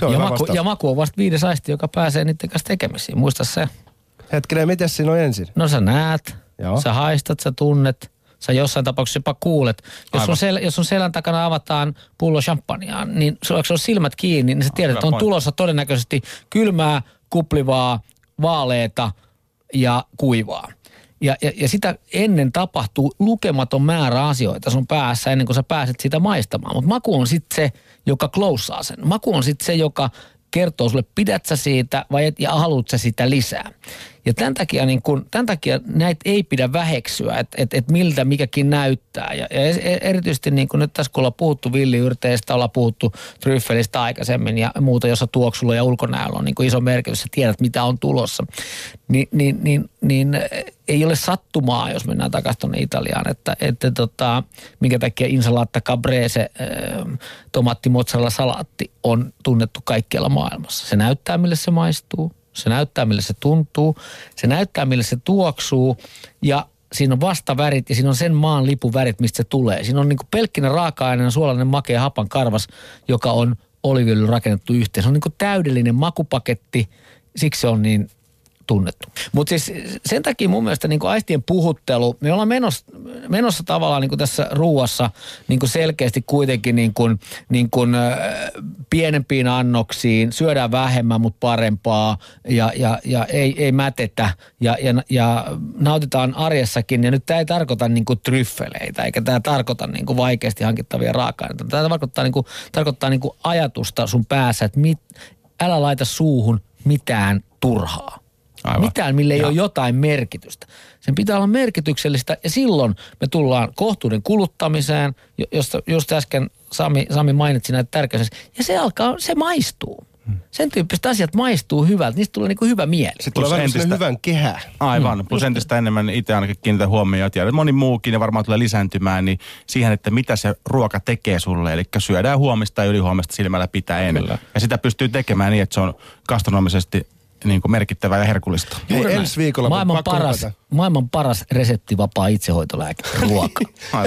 Se on ja, maku, vastaus. ja maku on vasta viides aisti, joka pääsee niiden kanssa tekemisiin. Muista se. Hetkinen, miten siinä on ensin? No sä näet, Joo. sä haistat, sä tunnet, sä jossain tapauksessa jopa kuulet. Jos sun, sel, jos sun selän takana avataan pullo champagnea, niin sulla on silmät kiinni, niin sä tiedät, että on pointti. tulossa todennäköisesti kylmää, kuplivaa, vaaleeta ja kuivaa. Ja, ja, ja sitä ennen tapahtuu lukematon määrä asioita sun päässä ennen kuin sä pääset sitä maistamaan. Mutta maku on sitten se, joka klousaa sen. Maku on sitten se, joka kertoo sulle, pidät sä siitä vai et, ja haluat sä sitä lisää. Ja tämän takia, niin kun, tämän takia näitä ei pidä väheksyä, että et, et miltä mikäkin näyttää. Ja, ja es- erityisesti niin kun nyt tässä kun ollaan puhuttu villiyrteistä, ollaan puhuttu tryffelistä aikaisemmin ja muuta, jossa tuoksulla ja ulkonäöllä on niin iso merkitys, sä tiedät mitä on tulossa. Ni, niin, niin, niin eh, ei ole sattumaa, jos mennään takaisin tuonne Italiaan, että, että tota, minkä takia insalatta cabrese, äh, tomaatti mozzarella salaatti on tunnettu kaikkialla maailmassa. Se näyttää, mille se maistuu. Se näyttää, millä se tuntuu. Se näyttää, millä se tuoksuu. Ja siinä on vastavärit ja siinä on sen maan lipun värit, mistä se tulee. Siinä on niin pelkkinä raaka-aineena suolainen makea hapan karvas, joka on oliviöljyllä rakennettu yhteen. Se on niin täydellinen makupaketti, siksi se on niin tunnettu. Mutta siis sen takia mun mielestä niin aistien puhuttelu, me ollaan menossa, menossa tavallaan niin tässä ruuassa niin selkeästi kuitenkin niin kuin, niin kuin, pienempiin annoksiin, syödään vähemmän, mutta parempaa ja, ja, ja ei, ei mätetä ja, ja, ja nautitaan arjessakin. Ja nyt tämä ei tarkoita niin kuin tryffeleitä eikä tämä tarkoita niin kuin vaikeasti hankittavia raaka-aineita. Tämä tarkoittaa, niin kuin, tarkoittaa niin kuin ajatusta sun päässä, että mit, älä laita suuhun mitään turhaa. Aivan. Mitään, mille ei Ja- ole jotain merkitystä. Sen pitää olla merkityksellistä ja silloin me tullaan kohtuuden kuluttamiseen, jo- josta just äsken Sami, Sami mainitsi näitä tärkeys. Ja se alkaa, se maistuu. Sen tyyppiset asiat maistuu hyvältä, niistä tulee niinku hyvä mieli. Sitten tulee vähän entistä... hyvän kehä. Aivan, mm, plus entistä enemmän itse ainakin kiinnitän huomioon ja tiedän, että moni muukin ja varmaan tulee lisääntymään, niin siihen, että mitä se ruoka tekee sulle. Eli syödään huomista ja ylihuomista silmällä pitäen. Kyllä. Ja sitä pystyy tekemään niin, että se on gastronomisesti niin kuin merkittävää ja herkullista. Juuri ensi viikolla maailman paras, maailman paras reseptivapaa itsehoitolääke, ruoka.